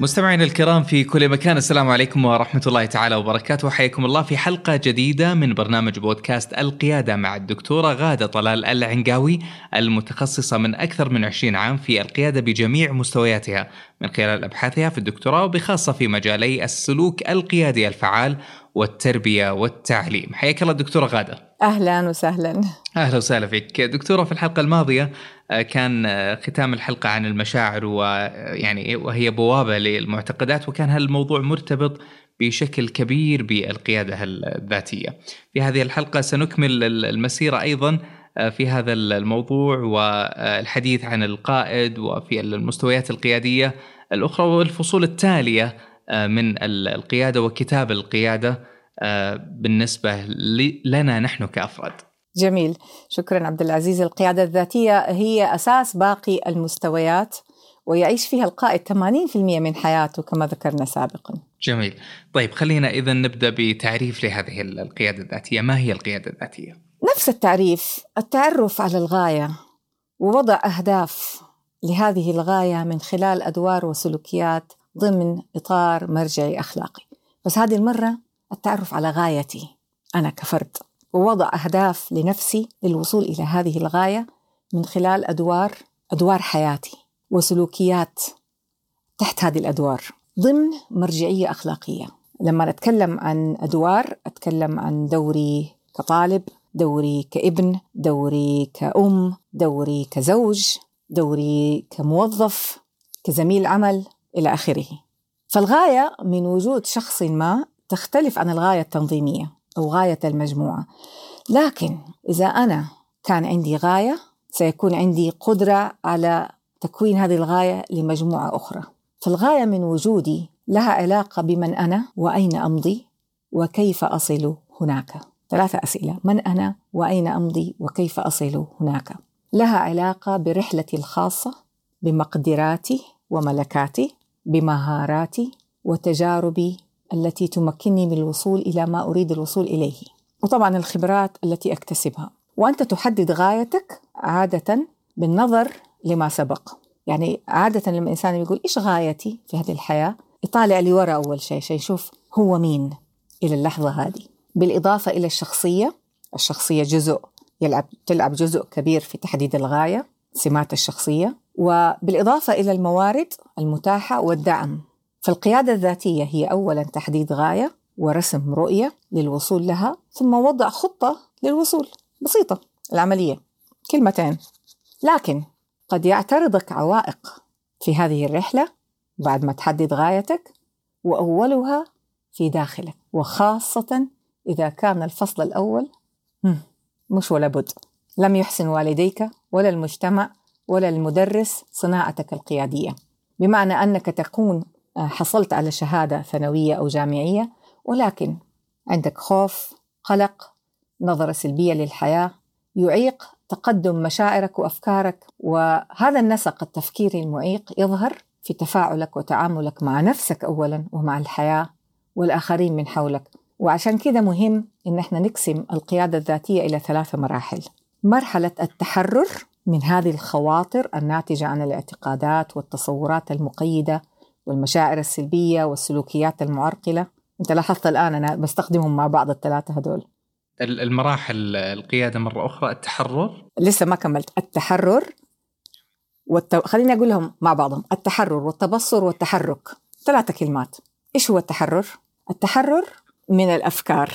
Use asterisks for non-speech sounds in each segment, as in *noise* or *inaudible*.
مستمعينا الكرام في كل مكان السلام عليكم ورحمة الله تعالى وبركاته. حياكم الله في حلقة جديدة من برنامج بودكاست القيادة مع الدكتورة غادة طلال العنقاوي المتخصصة من أكثر من 20 عام في القيادة بجميع مستوياتها من خلال أبحاثها في الدكتوراه وبخاصة في مجالي السلوك القيادي الفعال والتربية والتعليم. حياك الله دكتورة غادة. أهلا وسهلا. أهلا وسهلا فيك. دكتورة في الحلقة الماضية آه، كان آه، ختام الحلقة عن المشاعر ويعني وهي بوابة للمعتقدات وكان هالموضوع مرتبط بشكل كبير بالقيادة الذاتيه. في هذه الحلقة سنكمل المسيرة أيضا آه، في هذا الموضوع والحديث عن القائد وفي المستويات القيادية الأخرى والفصول التالية من القيادة وكتاب القيادة. بالنسبة لنا نحن كأفراد. جميل شكرا عبد العزيز القيادة الذاتية هي أساس باقي المستويات ويعيش فيها القائد 80% من حياته كما ذكرنا سابقا. جميل. طيب خلينا اذا نبدأ بتعريف لهذه القيادة الذاتية، ما هي القيادة الذاتية؟ نفس التعريف، التعرف على الغاية ووضع أهداف لهذه الغاية من خلال أدوار وسلوكيات ضمن إطار مرجعي أخلاقي. بس هذه المرة التعرف على غايتي. أنا كفرد. ووضع أهداف لنفسي للوصول إلى هذه الغاية من خلال أدوار أدوار حياتي وسلوكيات تحت هذه الأدوار. ضمن مرجعية أخلاقية. لما أتكلم عن أدوار أتكلم عن دوري كطالب دوري كابن دوري كأم دوري كزوج دوري كموظف كزميل عمل إلى آخره. فالغاية من وجود شخص ما تختلف عن الغاية التنظيمية أو غاية المجموعة. لكن إذا أنا كان عندي غاية سيكون عندي قدرة على تكوين هذه الغاية لمجموعة أخرى. فالغاية من وجودي لها علاقة بمن أنا وأين أمضي وكيف أصل هناك. ثلاثة أسئلة. من أنا وأين أمضي وكيف أصل هناك؟ لها علاقة برحلتي الخاصة بمقدراتي وملكاتي بمهاراتي وتجاربي التي تمكنني من الوصول إلى ما أريد الوصول إليه وطبعا الخبرات التي أكتسبها. وأنت تحدد غايتك عادة بالنظر لما سبق. يعني عادة لما الانسان يقول إيش غايتي في هذه الحياة؟ يطالع لورا أول شيء عشان يشوف هو مين إلى اللحظة هذه. بالإضافة إلى الشخصية الشخصية جزء يلعب تلعب جزء كبير في تحديد الغاية سمات الشخصية. وبالإضافة إلى الموارد المتاحة والدعم. فالقيادة الذاتية هي أولا تحديد غاية ورسم رؤية للوصول لها ثم وضع خطة للوصول. بسيطة العملية. كلمتين. لكن قد يعترضك عوائق في هذه الرحلة بعد ما تحدد غايتك وأولها في داخلك. وخاصة إذا كان الفصل الأول مش ولا بد. لم يحسن والديك ولا المجتمع ولا المدرس صناعتك القيادية. بمعنى أنك تكون حصلت على شهادة ثانوية أو جامعية ولكن عندك خوف قلق نظرة سلبية للحياة يعيق تقدم مشاعرك وأفكارك وهذا النسق التفكيري المعيق يظهر في تفاعلك وتعاملك مع نفسك أولا ومع الحياة والآخرين من حولك. وعشان كذا مهم إن إحنا نقسم القيادة الذاتية إلى ثلاث مراحل. مرحلة التحرر من هذه الخواطر الناتجة عن الاعتقادات والتصورات المقيدة والمشاعر السلبية والسلوكيات المعرقلة. أنت لاحظت الآن أنا بستخدمهم مع بعض الثلاثة هدول المراحل القيادة مرة أخرى التحرر؟ لسه ما كملت. التحرر والت... خليني أقول لهم مع بعضهم. التحرر والتبصر والتحرك. ثلاثة كلمات. إيش هو التحرر؟ التحرر من الأفكار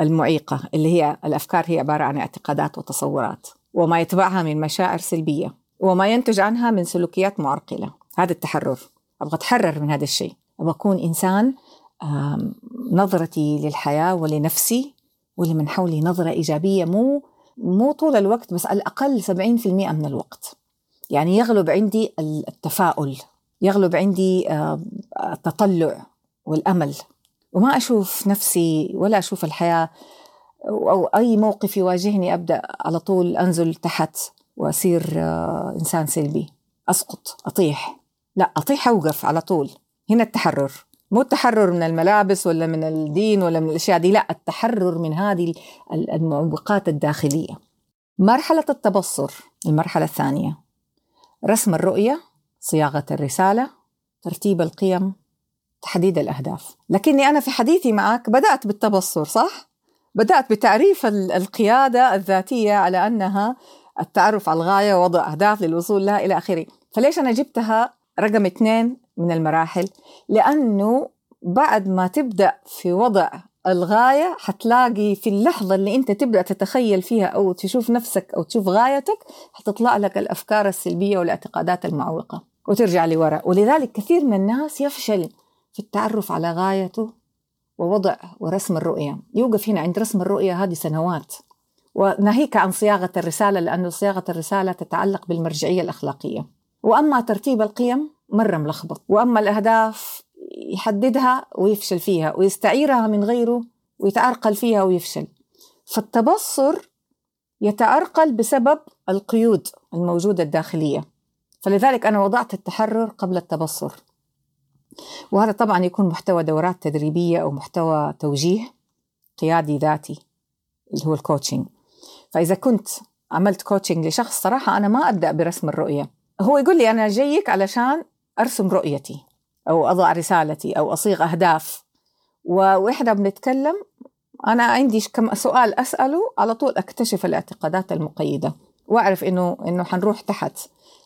المعيقة اللي هي الأفكار هي عبارة عن اعتقادات وتصورات وما يتبعها من مشاعر سلبية وما ينتج عنها من سلوكيات معرقلة. هذا التحرر. أبغى أتحرر من هذا الشيء. أبغى أكون إنسان نظرتي للحياة ولنفسي ولمن حولي نظرة إيجابية. مو مو طول الوقت بس على الأقل 70% من الوقت. يعني يغلب عندي التفاؤل يغلب عندي التطلع والأمل. وما أشوف نفسي ولا أشوف الحياة أو أي موقف يواجهني أبدأ على طول أنزل تحت وأصير آه، إنسان سلبي. أسقط أطيح. لا أطيح أوقف على طول. هنا التحرر. مو التحرر من الملابس ولا من الدين ولا من الأشياء دي لا التحرر من هذه المعوقات الداخلية. مرحلة التبصر المرحلة الثانية. رسم الرؤية صياغة الرسالة ترتيب القيم تحديد الأهداف. لكني أنا في حديثي معك بدأت بالتبصر صح؟ بدأت بتعريف القيادة الذاتية على أنها التعرف على الغاية ووضع أهداف للوصول لها إلى آخره. فليش أنا جبتها رقم اثنين من المراحل لأنه بعد ما تبدأ في وضع الغاية حتلاقي في اللحظة اللي أنت تبدأ تتخيل فيها أو تشوف نفسك أو تشوف غايتك حتطلع لك الأفكار السلبية والاعتقادات المعوقة وترجع لورا. ولذلك كثير من الناس يفشل في التعرف على غايته ووضع ورسم الرؤية. يوقف هنا عند رسم الرؤية هذه سنوات. وناهيك عن صياغة الرسالة لأنه صياغة الرسالة تتعلق بالمرجعية الأخلاقية. وأما ترتيب القيم مرة ملخبط. وأما الأهداف يحددها ويفشل فيها ويستعيرها من غيره ويتعرقل فيها ويفشل. فالتبصر يتعرقل بسبب القيود الموجودة الداخلية. فلذلك أنا وضعت التحرر قبل التبصر. وهذا طبعا يكون محتوى دورات تدريبية أو محتوى توجيه قيادي ذاتي اللي هو ال coaching فإذا كنت عملت coaching لشخص صراحة أنا ما أبدأ برسم الرؤية. هو يقول لي أنا جايك علشان أرسم رؤيتي أو أضع رسالتي أو أصيغ أهداف. وإحنا بنتكلم أنا عندي كم سؤال أسأله على طول أكتشف الاعتقادات المقيدة وأعرف إنه إنه حنروح تحت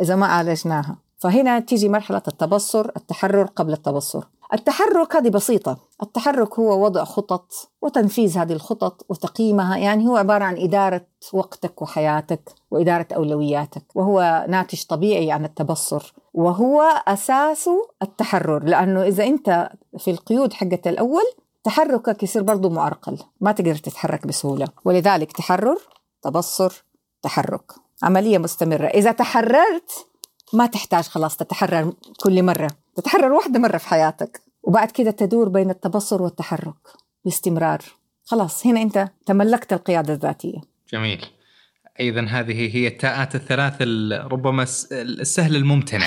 إذا ما عالجناها. فهنا تيجي مرحلة التبصر التحرر قبل التبصر. التحرك هذه بسيطة. التحرك هو وضع خطط وتنفيذ هذه الخطط وتقييمها يعني هو عبارة عن إدارة وقتك وحياتك وإدارة أولوياتك وهو ناتج طبيعي عن التبصر وهو أساسه التحرر. لأنه إذا أنت في القيود حقت الأول تحركك يصير برضه معرقل ما تقدر تتحرك بسهولة. ولذلك تحرر تبصر تحرك. عملية مستمرة. إذا تحررت ما تحتاج خلاص تتحرر كل مرة تتحرر واحدة مرة في حياتك. وبعد كده تدور بين التبصر والتحرك باستمرار. خلاص هنا أنت تملكت القيادة الذاتية. جميل. أيضا هذه هي التاءات الثلاث ربما السهل الممتنع.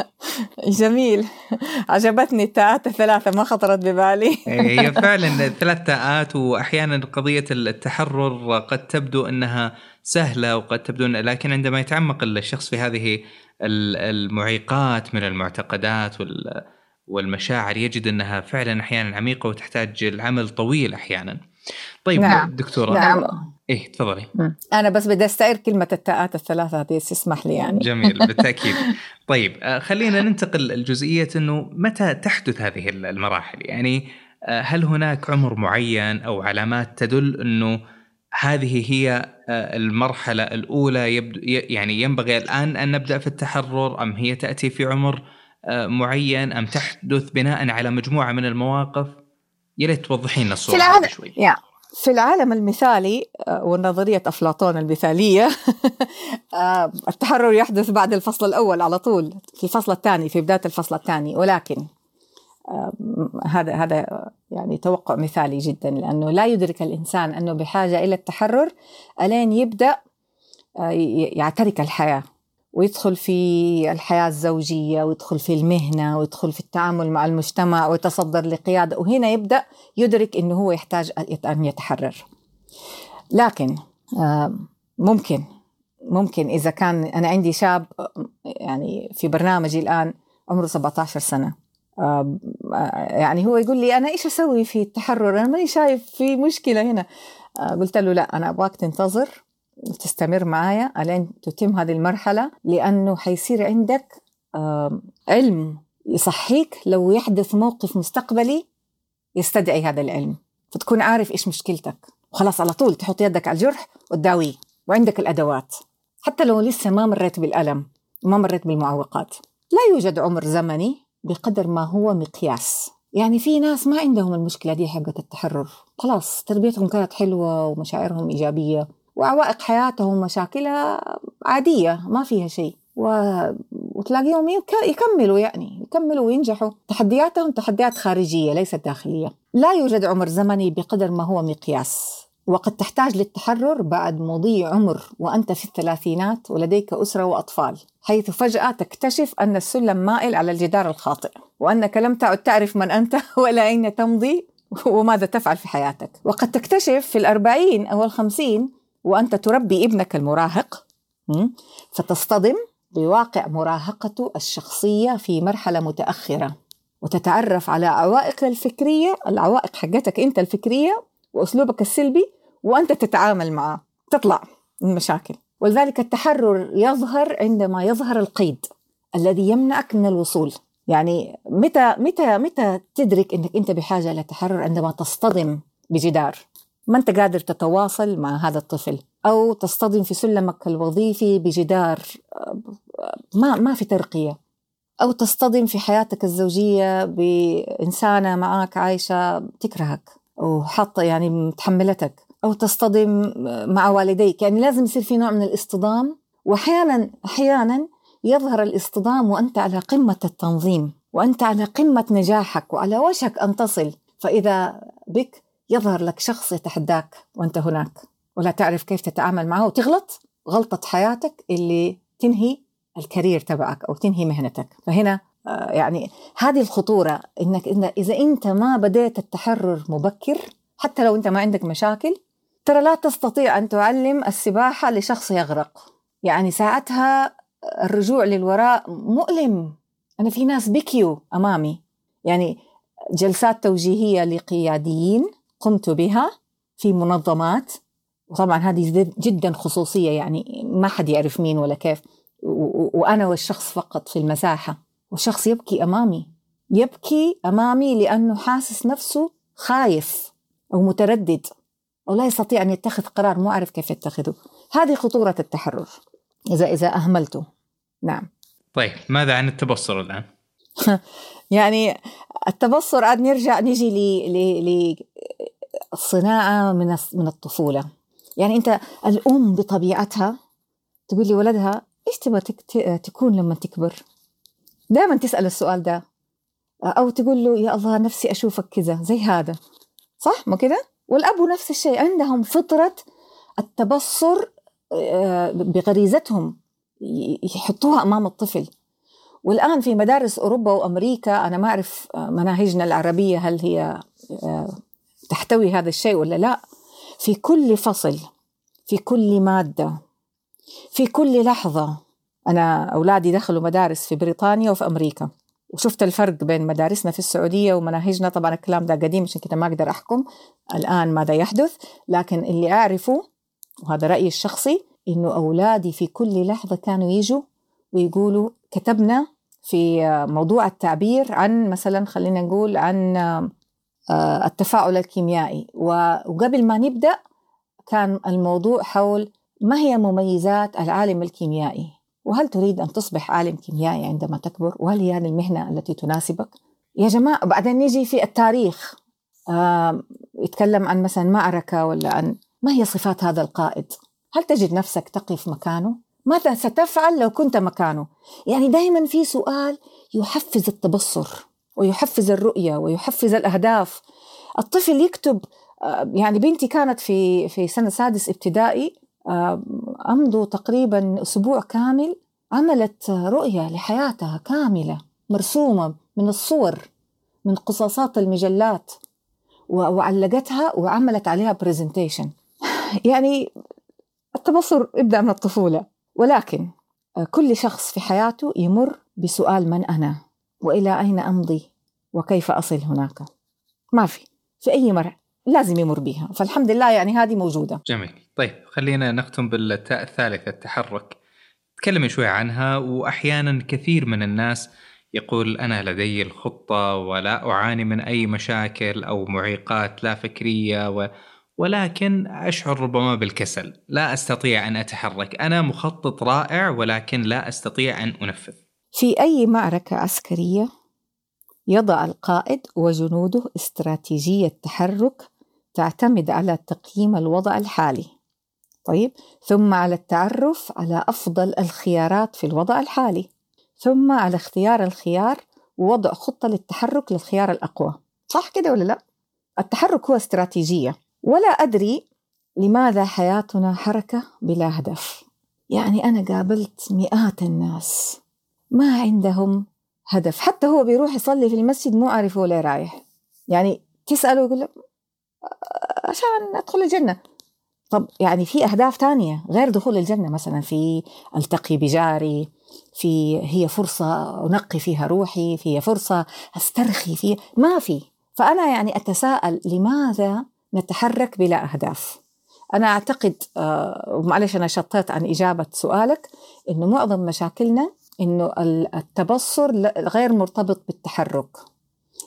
*laughs* جميل. عجبتني التاءات الثلاثة ما خطرت ببالي. إيه، هي فعلا ثلاث تاءات واحيانا قضية التحرر قد تبدو أنها سهلة وقد تبدو لكن عندما يتعمق الشخص في هذه المعيقات من المعتقدات والمشاعر يجد إنها فعلا أحيانا عميقة وتحتاج العمل طويل أحيانا. طيب نعم. دكتورة نعم. إيه تفضلي أنا بس بدي أستعير كلمة التاءات الثلاثة هذه تسمح لي يعني جميل *laughs* بالتأكيد طيب آه، خلينا ننتقل لجزئيه إنه متى تحدث هذه المراحل يعني آه، هل هناك عمر معين أو علامات تدل إنه هذه هي آه، المرحلة الأولى يبدو يعني ينبغي الآن أن نبدأ في التحرر أم هي تأتي في عمر معين أم تحدث بناء على مجموعة من المواقف يا ريت توضحين لنا الصورة شوي yeah. في العالم المثالي آه، ونظرية أفلاطون المثالية *laughs* آه، التحرر يحدث بعد الفصل الأول على طول في الفصل الثاني في بداية الفصل الثاني ولكن آه، هذا هذا يعني توقع مثالي جدا لأنه لا يدرك الإنسان أنه بحاجة إلى التحرر ألين يبدأ يعترك الحياة ويدخل في الحياة الزوجية ويدخل في المهنة ويدخل في التعامل مع المجتمع ويتصدر لقيادة وهنا يبدأ يدرك أنه هو يحتاج أن يتحرر. لكن ممكن ممكن إذا كان أنا عندي شاب يعني في برنامجي الآن عمره 17 سنة. يعني هو يقول لي أنا إيش أسوي في التحرر؟ أنا ماني شايف في مشكلة هنا. قلت له لا أنا أبغاك تنتظر وتستمر معايا ألين تتم هذه المرحلة لأنه حيصير عندك علم يصحيك لو يحدث موقف مستقبلي يستدعي هذا العلم. فتكون عارف إيش مشكلتك. وخلاص على طول تحط يدك على الجرح وتداويه وعندك الأدوات. حتى لو لسه ما مريت بالألم وما مريت بالمعوقات. لا يوجد عمر زمني بقدر ما هو مقياس. يعني في ناس ما عندهم المشكلة دي حقت التحرر. خلاص تربيتهم كانت حلوة ومشاعرهم إيجابية وعوائق حياتهم ومشاكلها عادية ما فيها شيء. و... وتلاقيهم يكملوا يعني يكملوا وينجحوا. تحدياتهم تحديات خارجية ليست داخلية. لا يوجد عمر زمني بقدر ما هو مقياس. وقد تحتاج للتحرر بعد مضي عمر وأنت في الثلاثينات ولديك أسرة وأطفال. حيث فجأة تكتشف أن السلم مائل على الجدار الخاطئ وأنك لم تعد تعرف من أنت *laughs* ولا أين تمضي *laughs* وماذا تفعل في حياتك. وقد تكتشف في الأربعين أو الخمسين وأنت تربي ابنك المراهق فتصطدم بواقع مراهقته الشخصية في مرحلة متأخرة وتتعرف على عوائق الفكرية العوائق حقتك أنت الفكرية وأسلوبك السلبي وأنت تتعامل معه تطلع المشاكل ولذلك التحرر يظهر عندما يظهر القيد الذي يمنعك من الوصول. يعني متى متى متى تدرك إنك أنت بحاجة للتحرر عندما تصطدم بجدار؟ ما أنت قادر تتواصل مع هذا الطفل؟ أو تصطدم في سلمك الوظيفي بجدار ما ما في ترقية؟ أو تصطدم في حياتك الزوجية بإنسانة معك عايشة تكرهك وحاطة يعني متحملتك؟ أو تصطدم مع والديك. يعني لازم يصير في نوع من الاصطدام. وأحيانا أحيانا يظهر الاصطدام وأنت على قمة التنظيم وأنت على قمة نجاحك وعلى وشك أن تصل. فإذا بك يظهر لك شخص يتحداك وأنت هناك ولا تعرف كيف تتعامل معه وتغلط غلطة حياتك اللي تنهي الكارير تبعك أو تنهي مهنتك. فهنا آه، يعني هذه الخطورة إنك إذا أنت ما بديت التحرر مبكر حتى لو أنت ما عندك مشاكل ترى لا تستطيع أن تعلم السباحة لشخص يغرق. يعني ساعتها الرجوع للوراء مؤلم. أنا في ناس بكيوا أمامي. يعني جلسات توجيهية لقياديين قمت بها في منظمات. وطبعا هذه جدا خصوصية يعني ما حد يعرف مين ولا كيف. وأنا والشخص فقط في المساحة. والشخص يبكي أمامي. يبكي أمامي لأنه حاسس نفسه خايف أو متردد. أو لا يستطيع أن يتخذ قرار مو عارف كيف يتخذه. هذه خطورة التحرر إذا إذا أهملته. نعم. طيب ماذا عن التبصر الآن؟ *laughs* يعني التبصر عاد نرجع نجي للصناعه من من الطفولة. يعني أنت الأم بطبيعتها تقول لي ولدها إيش تبغى تكون لما تكبر؟ دائما تسأل السؤال ده. أو تقول له يا الله نفسي أشوفك كذا. زي هذا. صح؟ ما كذا؟ والأب نفس الشيء عندهم فطرة التبصر آه، بغريزتهم يحطوها أمام الطفل. والآن في مدارس أوروبا وأمريكا أنا ما أعرف آه، مناهجنا العربية هل هي آه، تحتوي هذا الشيء ولا لا. في كل فصل في كل مادة في كل لحظة أنا أولادي دخلوا مدارس في بريطانيا وفي أمريكا. وشفت الفرق بين مدارسنا في السعودية ومناهجنا. طبعا الكلام ده قديم عشان كده ما أقدر أحكم الآن ماذا يحدث. لكن اللي أعرفه وهذا رأيي الشخصي إنه أولادي في كل لحظة كانوا يجوا ويقولوا كتبنا في موضوع التعبير عن مثلا خلينا نقول عن آه، التفاعل الكيميائي. وقبل ما نبدأ كان الموضوع حول ما هي مميزات العالم الكيميائي؟ وهل تريد أن تصبح عالم كيميائي عندما تكبر؟ وهل هي هذه المهنة التي تناسبك؟ يا جماعة بعدين نيجي في التاريخ آه يتكلم عن مثلا معركة ولا عن ما هي صفات هذا القائد؟ هل تجد نفسك تقف مكانه؟ ماذا ستفعل لو كنت مكانه؟ يعني دائما في سؤال يحفز التبصر ويحفز الرؤية ويحفز الأهداف الطفل يكتب يعني بنتي كانت في في سنة سادس ابتدائي أمضوا تقريبا أسبوع كامل عملت رؤية لحياتها كاملة مرسومة من الصور من قصاصات المجلات وعلقتها وعملت عليها برزنتيشن *laughs* يعني التبصر يبدأ من الطفولة. ولكن كل شخص في حياته يمر بسؤال من أنا؟ وإلى أين أمضي؟ وكيف أصل هناك؟ ما في. في أي مرة لازم يمر بها فالحمد لله يعني هذه موجودة. جميل. طيب خلينا نختم بالتاء الثالثة التحرك تكلمي شوي عنها وأحيانا كثير من الناس يقول أنا لدي الخطة ولا أعاني من أي مشاكل أو معيقات لا فكرية و... ولكن أشعر ربما بالكسل. لا أستطيع أن أتحرك. أنا مخطط رائع ولكن لا أستطيع أن أنفذ. في أي معركة عسكرية يضع القائد وجنوده استراتيجية تحرك تعتمد على تقييم الوضع الحالي. طيب ثم على التعرف على أفضل الخيارات في الوضع الحالي. ثم على اختيار الخيار ووضع خطة للتحرك للخيار الأقوى. صح كده ولا لا؟ التحرك هو استراتيجية. ولا أدري لماذا حياتنا حركة بلا هدف. يعني أنا قابلت مئات الناس. ما عندهم هدف. حتى هو بيروح يصلي في المسجد مو عارف هو ليه رايح. يعني تسأله يقول لك عشان أدخل الجنة. طب يعني في أهداف تانية غير دخول الجنة مثلا في ألتقي بجاري في هي فرصة أنقي فيها روحي في فرصة أسترخي فيها. ما في. فأنا يعني أتساءل لماذا نتحرك بلا أهداف؟ أنا أعتقد آه، ومعلش أنا شطيت عن إجابة سؤالك إنه معظم مشاكلنا إنه التبصر غير مرتبط بالتحرك.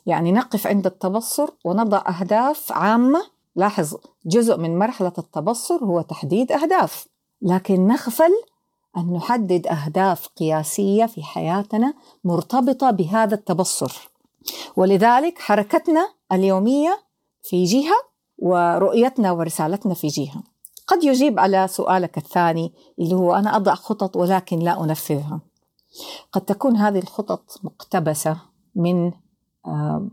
يعني نقف عند التبصر ونضع أهداف عامة. لاحظ جزء من مرحلة التبصر هو تحديد أهداف لكن نغفل أن نحدد أهداف قياسية في حياتنا مرتبطة بهذا التبصر. ولذلك حركتنا اليومية في جهة ورؤيتنا ورسالتنا في جهة. قد يجيب على سؤالك الثاني اللي هو أنا أضع خطط ولكن لا أنفذها. قد تكون هذه الخطط مقتبسة من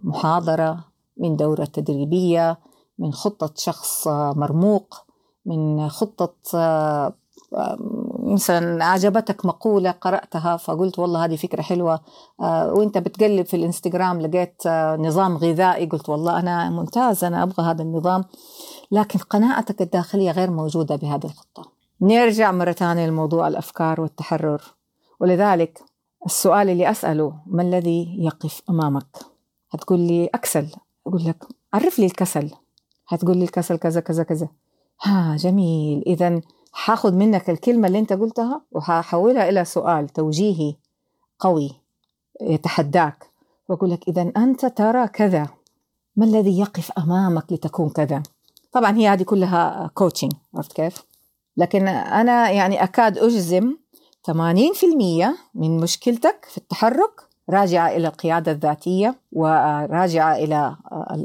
محاضرة من دورة تدريبية من خطة شخص مرموق من خطة مثلا عجبتك مقولة قرأتها فقلت والله هذه فكرة حلوة آه، وأنت بتقلب في الإنستغرام لقيت آه، نظام غذائي قلت والله أنا ممتاز أنا أبغى هذا النظام لكن قناعتك الداخلية غير موجودة بهذه الخطة. نرجع مرة ثانية لموضوع الأفكار والتحرر ولذلك السؤال اللي أسأله ما الذي يقف أمامك؟ هتقول لي أكسل. أقول لك عرف لي الكسل. هتقول لي الكسل كذا كذا كذا. ها جميل. إذا حاخذ منك الكلمة اللي أنت قلتها وححولها إلى سؤال توجيهي قوي يتحداك. وأقول لك إذا أنت ترى كذا. ما الذي يقف أمامك لتكون كذا؟ طبعا هي هذه كلها كوتشنج عرفت كيف؟ لكن أنا يعني أكاد أجزم 80% من مشكلتك في التحرك راجعة إلى القيادة الذاتية وراجعة إلى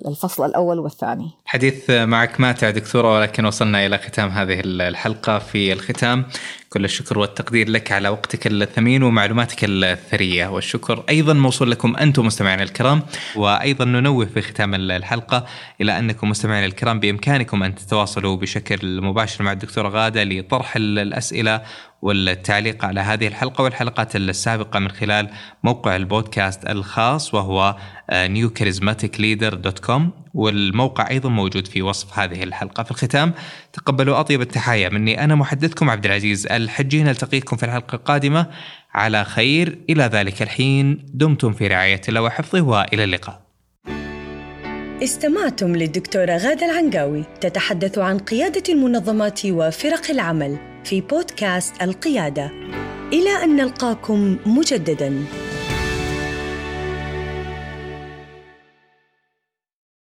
الفصل الأول والثاني. حديث معك ماتع دكتورة ولكن وصلنا إلى ختام هذه الحلقة في الختام. كل الشكر والتقدير لك على وقتك الثمين ومعلوماتك الثرية. والشكر أيضا موصول لكم أنتم مستمعينا الكرام. وأيضا ننوه في ختام الحلقة إلى أنكم مستمعينا الكرام بإمكانكم أن تتواصلوا بشكل مباشر مع الدكتورة غادة لطرح الأسئلة والتعليق على هذه الحلقة والحلقات السابقة من خلال موقع البودكاست الخاص وهو newcharismaticleader.com والموقع أيضا موجود في وصف هذه الحلقة. في الختام تقبلوا أطيب التحايا مني. أنا محدثكم عبد العزيز الحجي. نلتقيكم في الحلقة القادمة. على خير. إلى ذلك الحين. دمتم في رعاية الله وحفظه وإلى اللقاء. استمعتم للدكتورة غادة العنقاوي. تتحدث عن قيادة المنظمات وفرق العمل. في بودكاست القيادة. إلى أن نلقاكم مجدداً.